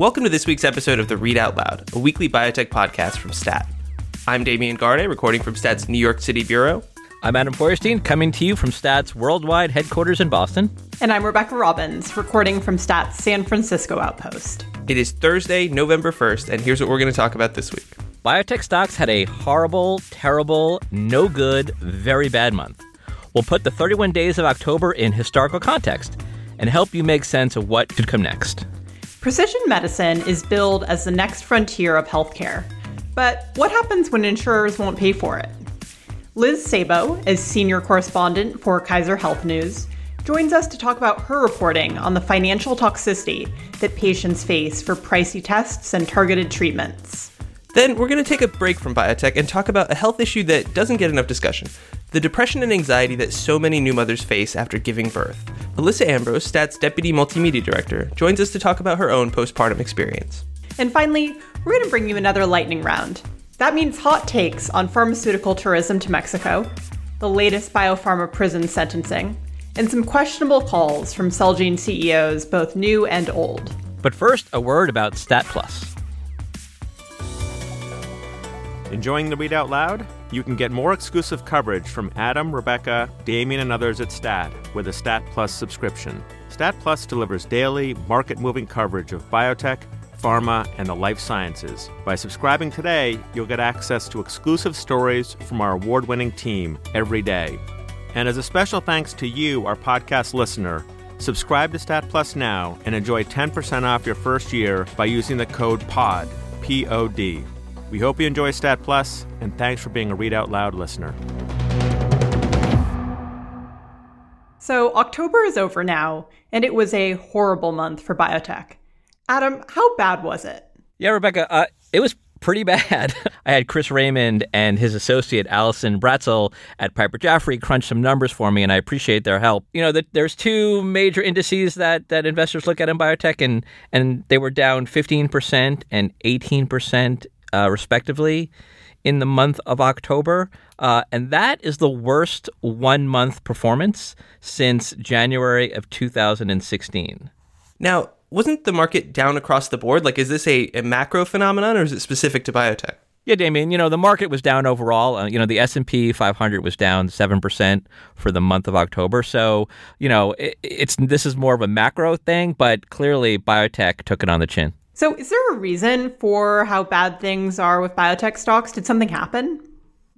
Welcome to this week's episode of the Read Out Loud, a weekly biotech podcast from STAT. I'm Damian Garde, recording from STAT's New York City Bureau. I'm Adam Feuerstein, coming to you from STAT's worldwide headquarters in Boston. And I'm Rebecca Robbins, recording from STAT's San Francisco outpost. It is Thursday, November 1st, and here's what we're going to talk about this week. Biotech stocks had a horrible, terrible, no good, very bad month. We'll put the 31 days of October in historical context and help you make sense of what could come next. Precision medicine is billed as the next frontier of healthcare. But what happens when insurers won't pay for it? Liz Szabo, as senior correspondent for Kaiser Health News, joins us to talk about her reporting on the financial toxicity that patients face for pricey tests and targeted treatments. Then we're going to take a break from biotech and talk about a health issue that doesn't get enough discussion the depression and anxiety that so many new mothers face after giving birth. Alyssa Ambrose, STAT's Deputy Multimedia Director, joins us to talk about her own postpartum experience. And finally, we're going to bring you another lightning round. That means hot takes on pharmaceutical tourism to Mexico, the latest biopharma prison sentencing, and some questionable calls from Celgene CEOs, both new and old. But first, a word about Stat Plus. Enjoying the Read Out Loud? You can get more exclusive coverage from Adam, Rebecca, Damian, and others at Stat with a Stat Plus subscription. Stat Plus delivers daily, market moving coverage of biotech, pharma, and the life sciences. By subscribing today, you'll get access to exclusive stories from our award winning team every day. And as a special thanks to you, our podcast listener, subscribe to Stat Plus now and enjoy 10% off your first year by using the code POD, P O D. We hope you enjoy Stat Plus, and thanks for being a Read Out Loud listener. So, October is over now, and it was a horrible month for biotech. Adam, how bad was it? Yeah, Rebecca, uh, it was pretty bad. I had Chris Raymond and his associate Allison Bratzel at Piper Jaffray crunch some numbers for me, and I appreciate their help. You know, the, there's two major indices that that investors look at in biotech, and and they were down 15% and 18% uh, respectively, in the month of October. Uh, and that is the worst one month performance since January of 2016. Now, wasn't the market down across the board? Like, is this a, a macro phenomenon or is it specific to biotech? Yeah, Damian. You know the market was down overall. Uh, you know the S and P 500 was down seven percent for the month of October. So you know it, it's this is more of a macro thing, but clearly biotech took it on the chin. So, is there a reason for how bad things are with biotech stocks? Did something happen?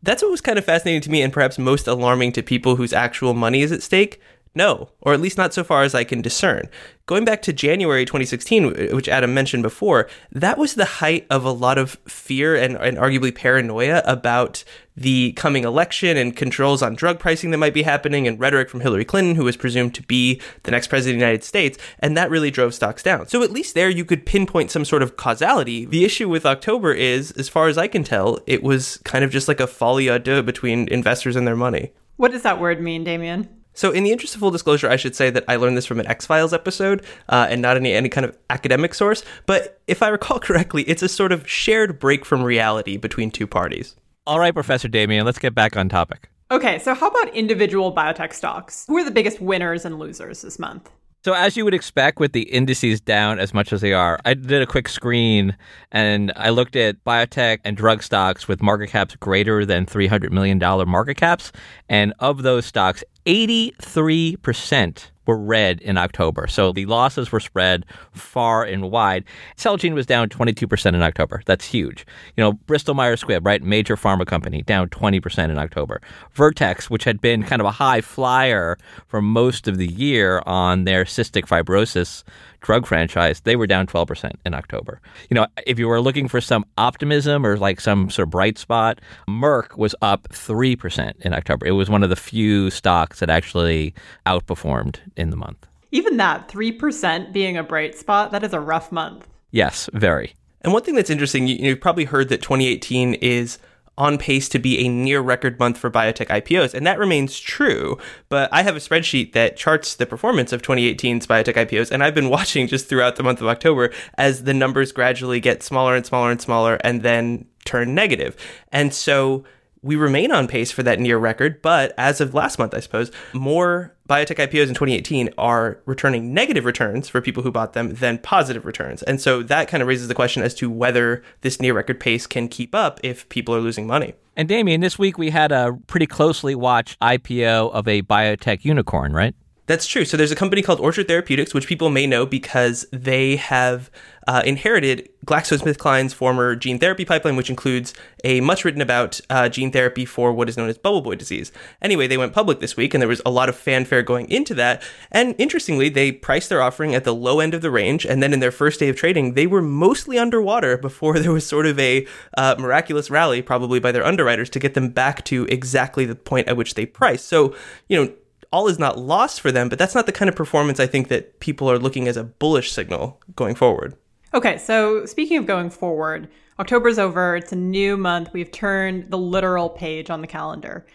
That's what was kind of fascinating to me and perhaps most alarming to people whose actual money is at stake. No, or at least not so far as I can discern. Going back to January 2016, which Adam mentioned before, that was the height of a lot of fear and, and, arguably paranoia about the coming election and controls on drug pricing that might be happening and rhetoric from Hillary Clinton, who was presumed to be the next president of the United States. And that really drove stocks down. So at least there you could pinpoint some sort of causality. The issue with October is, as far as I can tell, it was kind of just like a folie à deux between investors and their money. What does that word mean, Damian? So, in the interest of full disclosure, I should say that I learned this from an X Files episode uh, and not any any kind of academic source. But if I recall correctly, it's a sort of shared break from reality between two parties. All right, Professor Damian, let's get back on topic. Okay, so how about individual biotech stocks? Who are the biggest winners and losers this month? So, as you would expect with the indices down as much as they are, I did a quick screen and I looked at biotech and drug stocks with market caps greater than $300 million market caps. And of those stocks, 83% were red in October. So the losses were spread far and wide. Celgene was down 22% in October. That's huge. You know, Bristol Myers Squibb, right, major pharma company, down 20% in October. Vertex, which had been kind of a high flyer for most of the year on their cystic fibrosis drug franchise, they were down 12% in October. You know, if you were looking for some optimism or like some sort of bright spot, Merck was up 3% in October. It was one of the few stocks that actually outperformed in the month. Even that, 3% being a bright spot, that is a rough month. Yes, very. And one thing that's interesting, you, you've probably heard that 2018 is on pace to be a near record month for biotech IPOs, and that remains true. But I have a spreadsheet that charts the performance of 2018's biotech IPOs, and I've been watching just throughout the month of October as the numbers gradually get smaller and smaller and smaller and then turn negative. And so we remain on pace for that near record, but as of last month, I suppose, more biotech IPOs in 2018 are returning negative returns for people who bought them than positive returns. And so that kind of raises the question as to whether this near record pace can keep up if people are losing money. And Damian, this week we had a pretty closely watched IPO of a biotech unicorn, right? That's true. So there's a company called Orchard Therapeutics, which people may know because they have uh, inherited GlaxoSmithKline's former gene therapy pipeline, which includes a much written about uh, gene therapy for what is known as bubble boy disease. Anyway, they went public this week, and there was a lot of fanfare going into that. And interestingly, they priced their offering at the low end of the range, and then in their first day of trading, they were mostly underwater before there was sort of a uh, miraculous rally, probably by their underwriters, to get them back to exactly the point at which they priced. So, you know all is not lost for them, but that's not the kind of performance I think that people are looking as a bullish signal going forward. Okay, so speaking of going forward, October's over. It's a new month. We've turned the literal page on the calendar.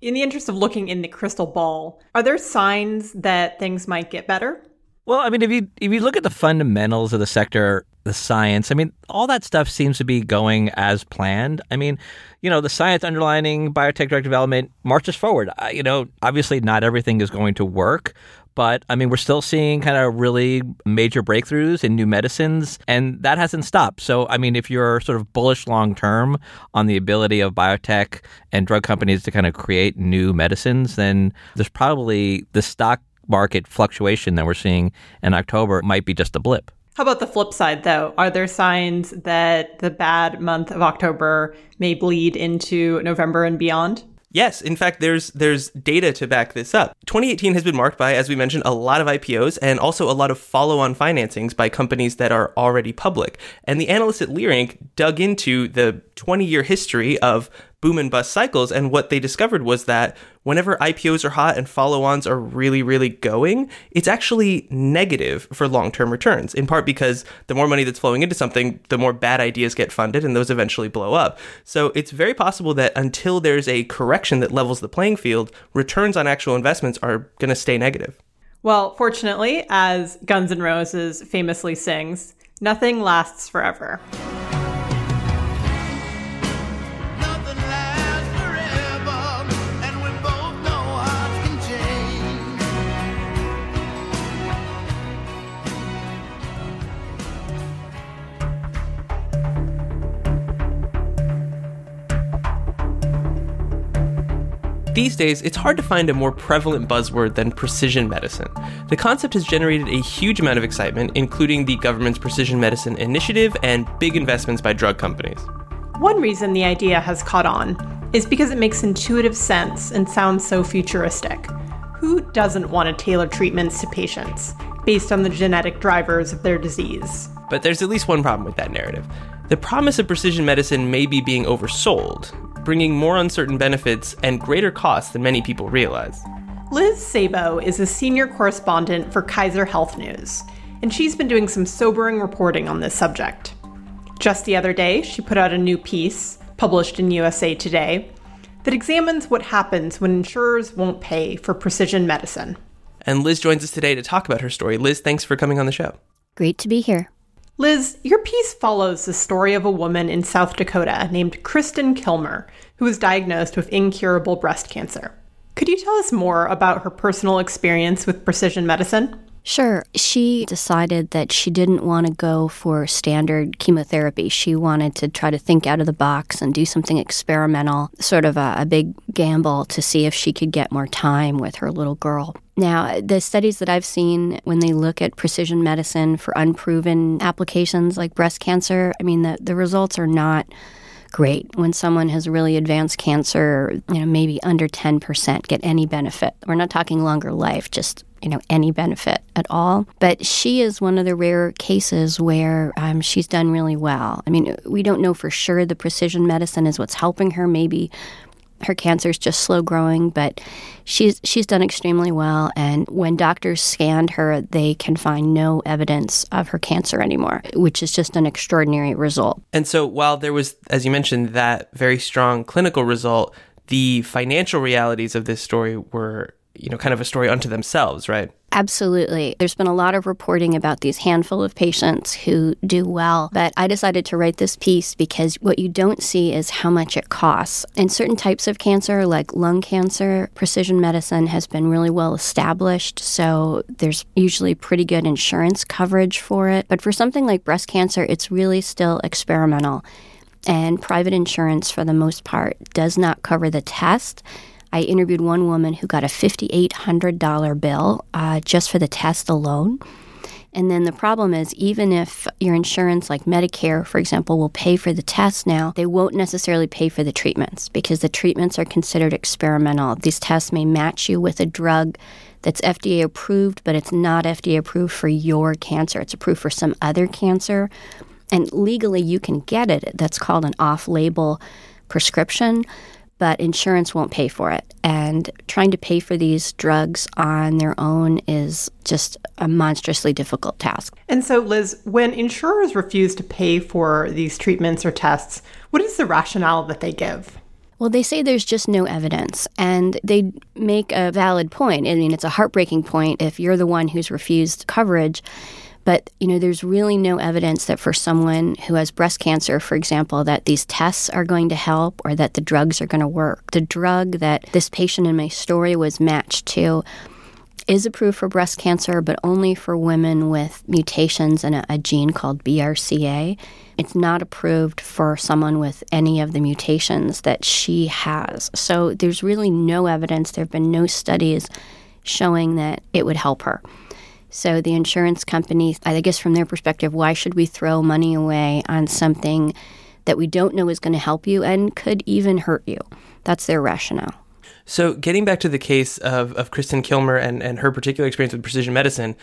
In the interest of looking in the crystal ball, are there signs that things might get better? Well, I mean, if you if you look at the fundamentals of the sector, the science, I mean, all that stuff seems to be going as planned. I mean, you know, the science underlining biotech drug development marches forward. Uh, you know, obviously not everything is going to work, but I mean, we're still seeing kind of really major breakthroughs in new medicines, and that hasn't stopped. So, I mean, if you're sort of bullish long term on the ability of biotech and drug companies to kind of create new medicines, then there's probably the stock market fluctuation that we're seeing in October might be just a blip. How about the flip side, though? Are there signs that the bad month of October may bleed into November and beyond? Yes, in fact, there's there's data to back this up. 2018 has been marked by, as we mentioned, a lot of IPOs and also a lot of follow-on financings by companies that are already public. And the analysts at Leerink dug into the 20-year history of boom and bust cycles. And what they discovered was that whenever IPOs are hot and follow ons are really, really going, it's actually negative for long term returns, in part because the more money that's flowing into something, the more bad ideas get funded and those eventually blow up. So it's very possible that until there's a correction that levels the playing field, returns on actual investments are going to stay negative. Well, fortunately, as Guns N' Roses famously sings, nothing lasts forever. These days, it's hard to find a more prevalent buzzword than precision medicine. The concept has generated a huge amount of excitement, including the government's precision medicine initiative and big investments by drug companies. One reason the idea has caught on is because it makes intuitive sense and sounds so futuristic. Who doesn't want to tailor treatments to patients based on the genetic drivers of their disease? But there's at least one problem with that narrative. The promise of precision medicine may be being oversold bringing more uncertain benefits and greater costs than many people realize. Liz Szabo is a senior correspondent for Kaiser Health News, and she's been doing some sobering reporting on this subject. Just the other day, she put out a new piece, published in USA Today, that examines what happens when insurers won't pay for precision medicine. And Liz joins us today to talk about her story. Liz, thanks for coming on the show. Great to be here. Liz, your piece follows the story of a woman in South Dakota named Kristen Kilmer, who was diagnosed with incurable breast cancer. Could you tell us more about her personal experience with precision medicine? Sure. She decided that she didn't want to go for standard chemotherapy. She wanted to try to think out of the box and do something experimental, sort of a, a, big gamble to see if she could get more time with her little girl. Now, the studies that I've seen when they look at precision medicine for unproven applications like breast cancer, I mean, the, the results are not great. When someone has really advanced cancer, you know, maybe under 10% get any benefit. We're not talking longer life, just you know any benefit at all. But she is one of the rare cases where um, she's done really well. I mean, we don't know for sure the precision medicine is what's helping her. Maybe her cancer is just slow growing, but she's she's done extremely well. And when doctors scanned her, they can find no evidence of her cancer anymore, which is just an extraordinary result. And so, while there was, as you mentioned, that very strong clinical result, the financial realities of this story were you know, kind of a story unto themselves, right? Absolutely. There's been a lot of reporting about these handful of patients who do well, but I decided to write this piece because what you don't see is how much it costs. In certain types of cancer, like lung cancer, precision medicine has been really well established, so there's usually pretty good insurance coverage for it. But for something like breast cancer, it's really still experimental. And private insurance, for the most part, does not cover the test I interviewed one woman who got a $5,800 bill uh, just for the test alone. And then the problem is, even if your insurance, like Medicare, for example, will pay for the test now, they won't necessarily pay for the treatments because the treatments are considered experimental. These tests may match you with a drug that's FDA approved, but it's not FDA approved for your cancer. It's approved for some other cancer. And legally, you can get it. That's called an off label prescription but insurance won't pay for it. And trying to pay for these drugs on their own is just a monstrously difficult task. And so, Liz, when insurers refuse to pay for these treatments or tests, what is the rationale that they give? Well, they say there's just no evidence, and they make a valid point. I mean, it's a heartbreaking point if you're the one who's refused coverage but, you know, there's really no evidence that for someone who has breast cancer, for example, that these tests are going to help or that the drugs are going to work. The drug that this patient in my story was matched to is approved for breast cancer, but only for women with mutations in a, a, gene called BRCA. It's not approved for someone with any of the mutations that she has. So there's really no evidence. There have been no studies showing that it would help her. So the insurance company, I guess from their perspective, why should we throw money away on something that we don't know is going to help you and could even hurt you? That's their rationale. So getting back to the case of, of Kristen Kilmer and, and her particular experience with precision medicine,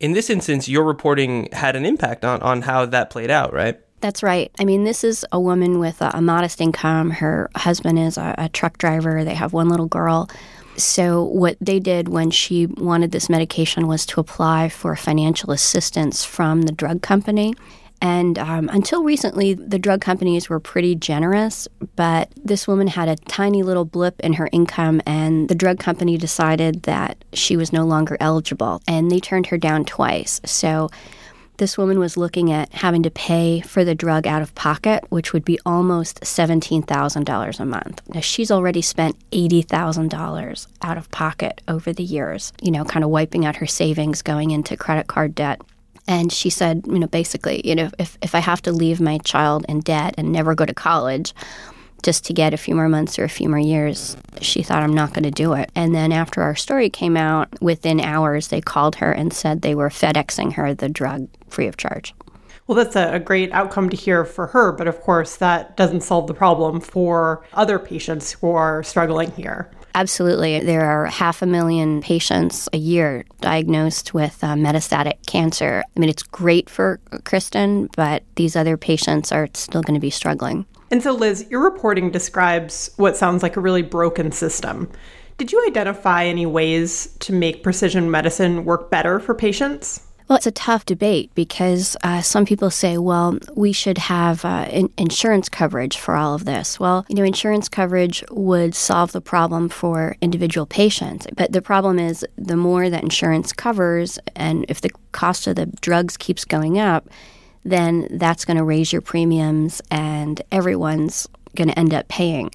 in this instance, your reporting had an impact on, on how that played out, right? That's right. I mean, this is a woman with a, a modest income. Her husband is a, a truck driver. They have one little girl. So, what they did when she wanted this medication was to apply for financial assistance from the drug company. And um, until recently, the drug companies were pretty generous, but this woman had a tiny little blip in her income, and the drug company decided that she was no longer eligible, and they turned her down twice. So, this woman was looking at having to pay for the drug out of pocket, which would be almost $17,000 a month. Now, she's already spent $80,000 out of pocket over the years, you know, kind of wiping out her savings, going into credit card debt. And she said, you know, basically, you know, if, if I have to leave my child in debt and never go to college, just to get a few more months or a few more years, she thought, I'm not going to do it. And then after our story came out, within hours, they called her and said they were FedExing her the drug free of charge. Well, that's a, great outcome to hear for her, but of course, that doesn't solve the problem for other patients who are struggling here. Absolutely. There are half a million patients a year diagnosed with uh, metastatic cancer. I mean, it's great for Kristen, but these other patients are still going to be struggling. And so, Liz, your reporting describes what sounds like a really broken system. Did you identify any ways to make precision medicine work better for patients? Well, it's a tough debate because uh, some people say, well, we should have uh, in- insurance coverage for all of this. Well, you know, insurance coverage would solve the problem for individual patients. But the problem is the more that insurance covers, and if the cost of the drugs keeps going up, then that's going to raise your premiums and everyone's going to end up paying.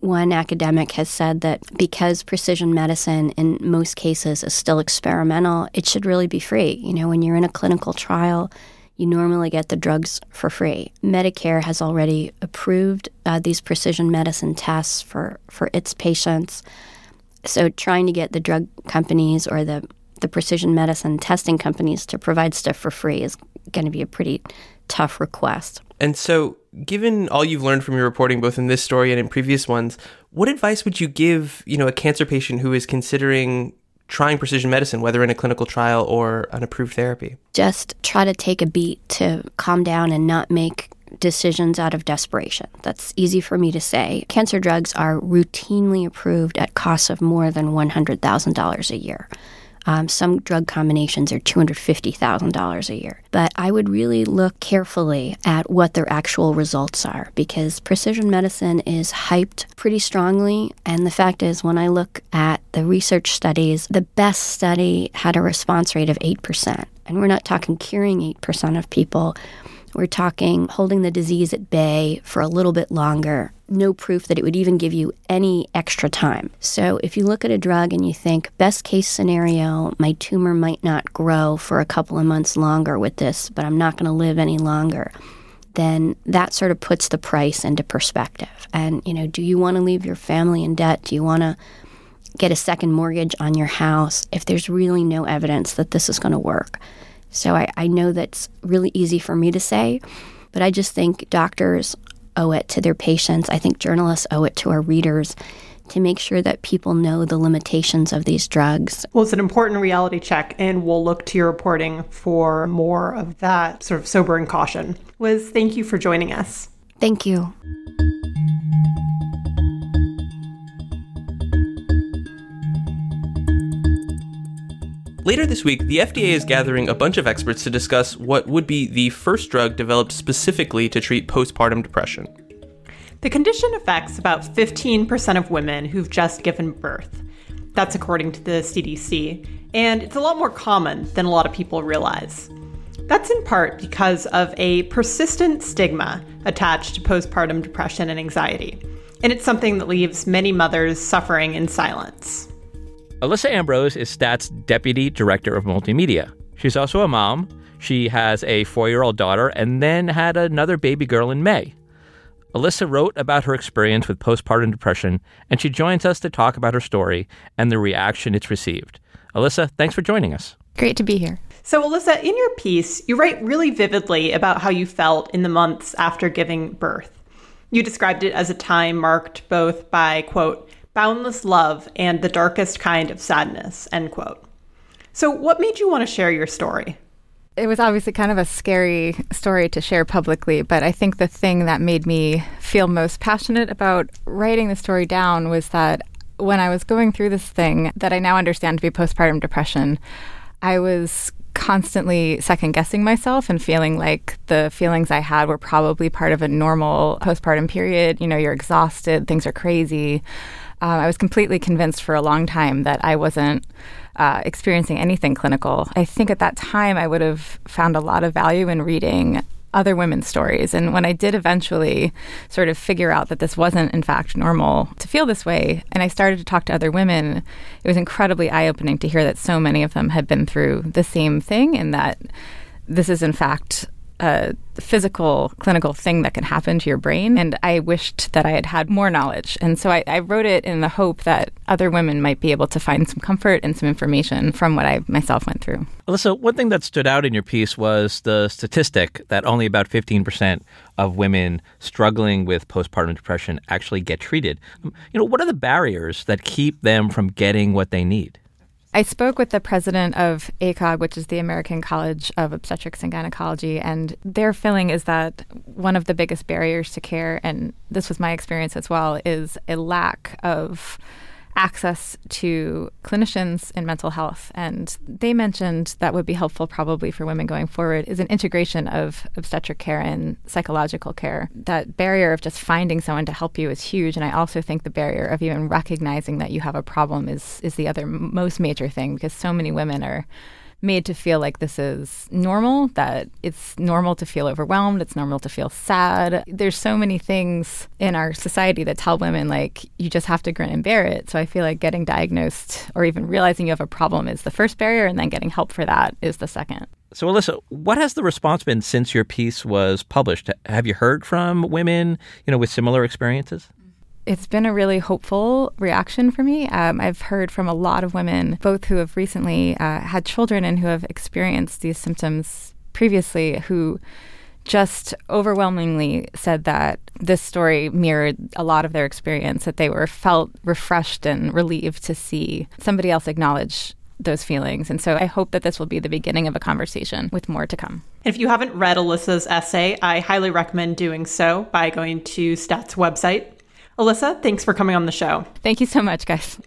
One academic has said that because precision medicine in most cases is still experimental, it should really be free. You know, when you're in a clinical trial, you normally get the drugs for free. Medicare has already approved uh, these precision medicine tests for, for its patients. So trying to get the drug companies or the, the precision medicine testing companies to provide stuff for free is going to be a pretty tough request. And so, given all you've learned from your reporting, both in this story and in previous ones, what advice would you give, you know, a cancer patient who is considering trying precision medicine, whether in a clinical trial or an approved therapy? Just try to take a beat to calm down and not make decisions out of desperation. That's easy for me to say. Cancer drugs are routinely approved at costs of more than $100,000 a year. Um, some drug combinations are $250,000 a year. But I would really look carefully at what their actual results are because precision medicine is hyped pretty strongly. And the fact is, when I look at the research studies, the best study had a response rate of 8%. And we're not talking curing 8% of people. We're talking holding the disease at bay for a little bit longer. No proof that it would even give you any extra time. So, if you look at a drug and you think, best case scenario, my tumor might not grow for a couple of months longer with this, but I'm not going to live any longer, then that sort of puts the price into perspective. And, you know, do you want to leave your family in debt? Do you want to get a second mortgage on your house if there's really no evidence that this is going to work? So I, I know that's really easy for me to say, but I just think doctors owe it to their patients. I think journalists owe it to our readers to make sure that people know the limitations of these drugs. Well, it's an important reality check, and we'll look to your reporting for more of that sort of sobering caution. Liz, thank you for joining us. Thank you. Later this week, the FDA is gathering a bunch of experts to discuss what would be the first drug developed specifically to treat postpartum depression. The condition affects about 15% of women who've just given birth. That's according to the CDC, and it's a lot more common than a lot of people realize. That's in part because of a persistent stigma attached to postpartum depression and anxiety, and it's something that leaves many mothers suffering in silence. Alyssa Ambrose is Stat's Deputy Director of Multimedia. She's also a mom. She has a four year old daughter and then had another baby girl in May. Alyssa wrote about her experience with postpartum depression, and she joins us to talk about her story and the reaction it's received. Alyssa, thanks for joining us. Great to be here. So, Alyssa, in your piece, you write really vividly about how you felt in the months after giving birth. You described it as a time marked both by, quote, boundless love and the darkest kind of sadness, end quote. So, what made you want to share your story? It was obviously kind of a scary story to share publicly, but I think the thing that made me feel most passionate about writing the story down was that when I was going through this thing that I now understand to be postpartum depression, I was constantly second guessing myself and feeling like the feelings I had were probably part of a normal postpartum period. You know, you're exhausted, things are crazy. Um, I was completely convinced for a long time that I wasn't uh, experiencing anything clinical. I think at that time I would have found a lot of value in reading other women's stories. And when I did eventually sort of figure out that this wasn't, in fact, normal to feel this way, and I started to talk to other women, it was incredibly eye opening to hear that so many of them had been through the same thing and that this is, in fact, a physical clinical thing that can happen to your brain and i wished that i had had more knowledge. And so I, I, wrote it in the hope that other women might be able to find some comfort and some information from what i myself went through. Alyssa one thing that stood out in your piece was the statistic that only about 15% of women struggling with postpartum depression actually get treated. Um, you know what are the barriers that keep them from getting what they need I spoke with the president of ACOG, which is the American College of Obstetrics and Gynecology, and their feeling is that one of the biggest barriers to care, and this was my experience as well, is a lack of access to clinicians in mental health. And they mentioned that would be helpful probably for women going forward is an integration of obstetric care and psychological care. That barrier of just finding someone to help you is huge. And I also think the barrier of even recognizing that you have a problem is, is the other most major thing because so many women are made to feel like this is normal, that it's normal to feel overwhelmed, it's normal to feel sad. There's so many things in our society that tell women, like, you just have to grin and bear it. So I feel like getting diagnosed or even realizing you have a problem is the first barrier, and then getting help for that is the second. So, Alyssa, what has the response been since your piece was published? Have you heard from women, you know, with similar experiences? It's been a really hopeful reaction for me. Um, I've heard from a lot of women, both who have recently uh, had children and who have experienced these symptoms previously, who just overwhelmingly said that this story mirrored a lot of their experience, that they were felt refreshed and relieved to see somebody else acknowledge those feelings. And so I hope that this will be the beginning of a conversation with more to come. If you haven't read Alyssa's essay, I highly recommend doing so by going to STAT's website, Alyssa, thanks for coming on the show. Thank you so much, guys.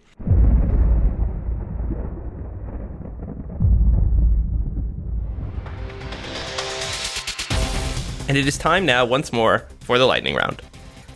And it is time now, once more, for the lightning round.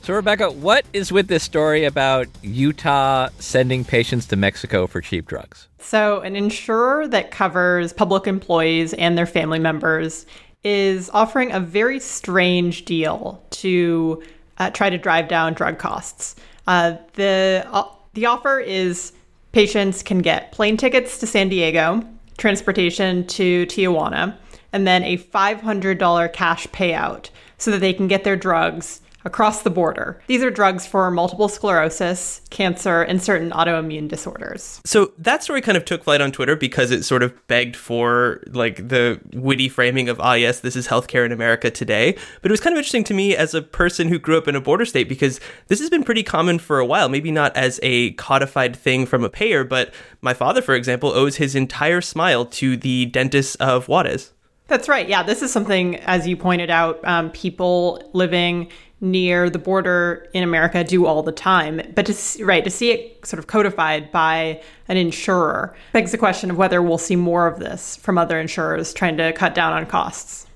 So, Rebecca, what is with this story about Utah sending patients to Mexico for cheap drugs? So, an insurer that covers public employees and their family members is offering a very strange deal to uh, try to drive down drug costs. Uh, the uh, the offer is patients can get plane tickets to San Diego, transportation to Tijuana, and then a $500 cash payout so that they can get their drugs across the border. These are drugs for multiple sclerosis, cancer, and certain autoimmune disorders. So that story kind of took flight on Twitter because it sort of begged for like the witty framing of, ah, yes, this is healthcare in America today. But it was kind of interesting to me as a person who grew up in a border state because this has been pretty common for a while. Maybe not as a codified thing from a payer, but my father, for example, owes his entire smile to the dentist of Juarez. That's right. Yeah, this is something, as you pointed out, um, people living near the border in America do all the time. But to right to see it sort of codified by an insurer begs the question of whether we'll see more of this from other insurers trying to cut down on costs.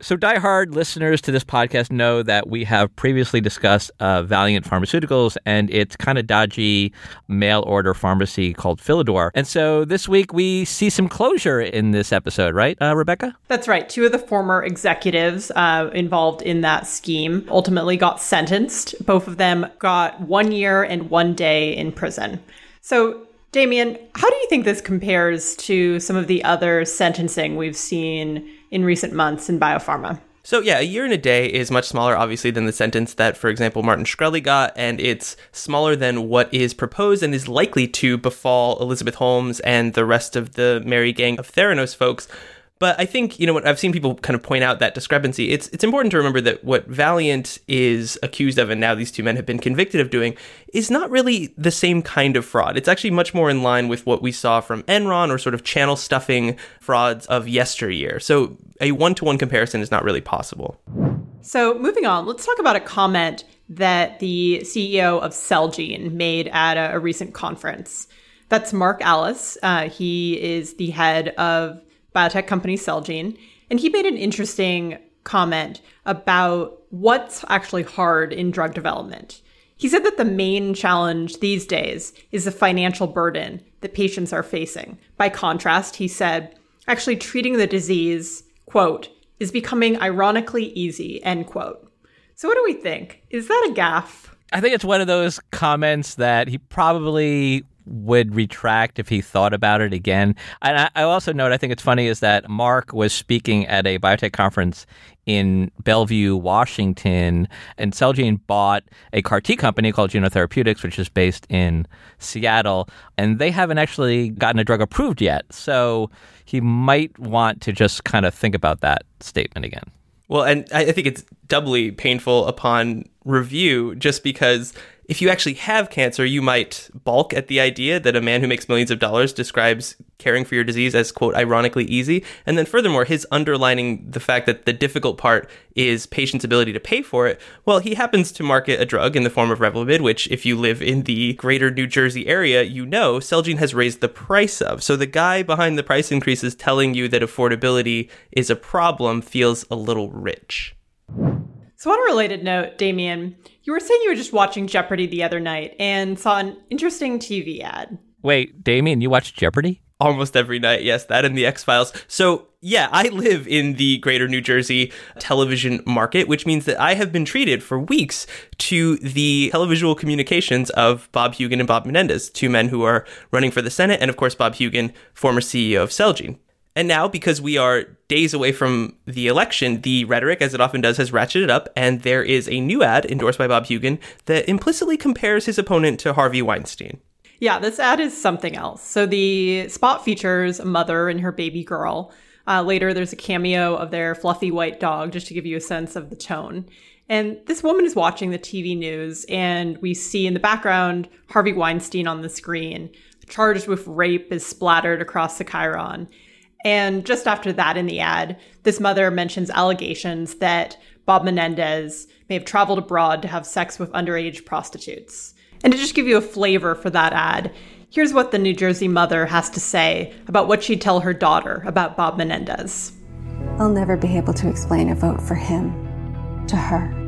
So, die-hard listeners to this podcast know that we have previously discussed uh, Valeant Pharmaceuticals and its kind of dodgy mail order pharmacy called Philidor. And so this week we see some closure in this episode, right, uh, Rebecca? That's right. Two of the former executives uh, involved in that scheme ultimately got sentenced. Both of them got one year and one day in prison. So, Damian, how do you think this compares to some of the other sentencing we've seen? In recent months in biopharma. So yeah, a year and a day is much smaller, obviously, than the sentence that, for example, Martin Shkreli got, and it's smaller than what is proposed and is likely to befall Elizabeth Holmes and the rest of the merry gang of Theranos folks but I think you know what I've seen people kind of point out that discrepancy. It's it's important to remember that what Valeant is accused of, and now these two men have been convicted of doing, is not really the same kind of fraud. It's actually much more in line with what we saw from Enron or sort of channel stuffing frauds of yesteryear. So a one to one comparison is not really possible. So moving on, let's talk about a comment that the CEO of Celgene made at a, a recent conference. That's Mark Alles. Uh, he is the head of biotech company Celgene, and he made an interesting comment about what's actually hard in drug development. He said that the main challenge these days is the financial burden that patients are facing. By contrast, he said, actually treating the disease, quote, is becoming ironically easy, end quote. So what do we think? Is that a gaffe? I think it's one of those comments that he probably would retract if he thought about it again. And I, I, also note, I think it's funny, is that Mark was speaking at a biotech conference in Bellevue, Washington, and Celgene bought a CAR T company called Juno Therapeutics, which is based in Seattle, and they haven't actually gotten a drug approved yet. So he might want to just kind of think about that statement again. Well, and I think it's doubly painful upon review just because if you actually have cancer, you might balk at the idea that a man who makes millions of dollars describes caring for your disease as, quote, ironically easy. And then furthermore, his underlining the fact that the difficult part is patients' ability to pay for it. Well, he happens to market a drug in the form of Revlimid, which, if you live in the greater New Jersey area, you know Celgene has raised the price of. So the guy behind the price increases telling you that affordability is a problem feels a little rich. So, on a related note, Damian, you were saying you were just watching Jeopardy the other night and saw an interesting TV ad. Wait, Damian, you watch Jeopardy? Almost every night, yes, that and the X Files. So, yeah, I live in the greater New Jersey television market, which means that I have been treated for weeks to the televisual communications of Bob Hugin and Bob Menendez, two men who are running for the Senate, and of course, Bob Hugin, former CEO of Celgene. And now, because we are days away from the election, the rhetoric, as it often does, has ratcheted up, and there is a new ad endorsed by Bob Hugin that implicitly compares his opponent to Harvey Weinstein. Yeah, this ad is something else. So the spot features a mother and her baby girl. Uh, later, there's a cameo of their fluffy white dog, just to give you a sense of the tone. And this woman is watching the TV news, and we see in the background Harvey Weinstein on the screen, charged with rape, is splattered across the chyron. And just after that in the ad, this mother mentions allegations that Bob Menendez may have traveled abroad to have sex with underage prostitutes. And to just give you a flavor for that ad, here's what the New Jersey mother has to say about what she'd tell her daughter about Bob Menendez. I'll never be able to explain a vote for him to her.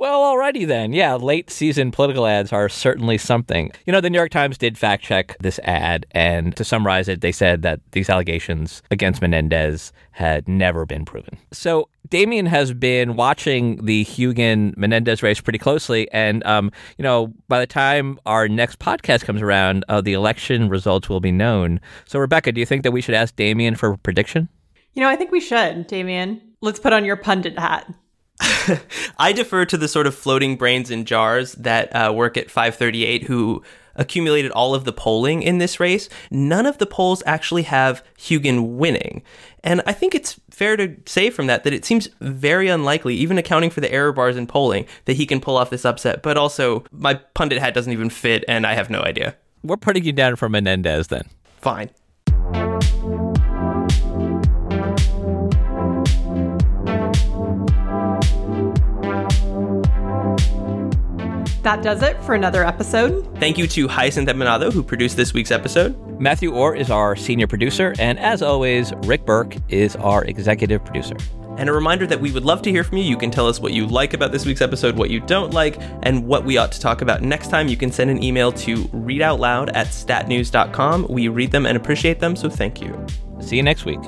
Well, alrighty then. Yeah, late season political ads are certainly something. You know, the New York Times did fact check this ad, and to summarize it, they said that these allegations against Menendez had never been proven. So Damian has been watching the Hugin Menendez race pretty closely, and um, you know, by the time our next podcast comes around, uh, the election results will be known. So, Rebecca, do you think that we should ask Damian for a prediction? You know, I think we should, Damian. Let's put on your pundit hat. I defer to the sort of floating brains in jars that uh, work at 538 who accumulated all of the polling in this race. None of the polls actually have Hugin winning. And I think it's fair to say from that that it seems very unlikely, even accounting for the error bars in polling, that he can pull off this upset. But also, my pundit hat doesn't even fit, and I have no idea. We're putting you down for Menendez then. Fine. That does it for another episode. Thank you to Hyacinth Empinado, who produced this week's episode. Matthew Orr is our senior producer, and as always, Rick Berke is our executive producer. And a reminder that we would love to hear from you. You can tell us what you like about this week's episode, what you don't like, and what we ought to talk about next time. You can send an email to readoutloud at statnews.com. We read them and appreciate them, so thank you. See you next week.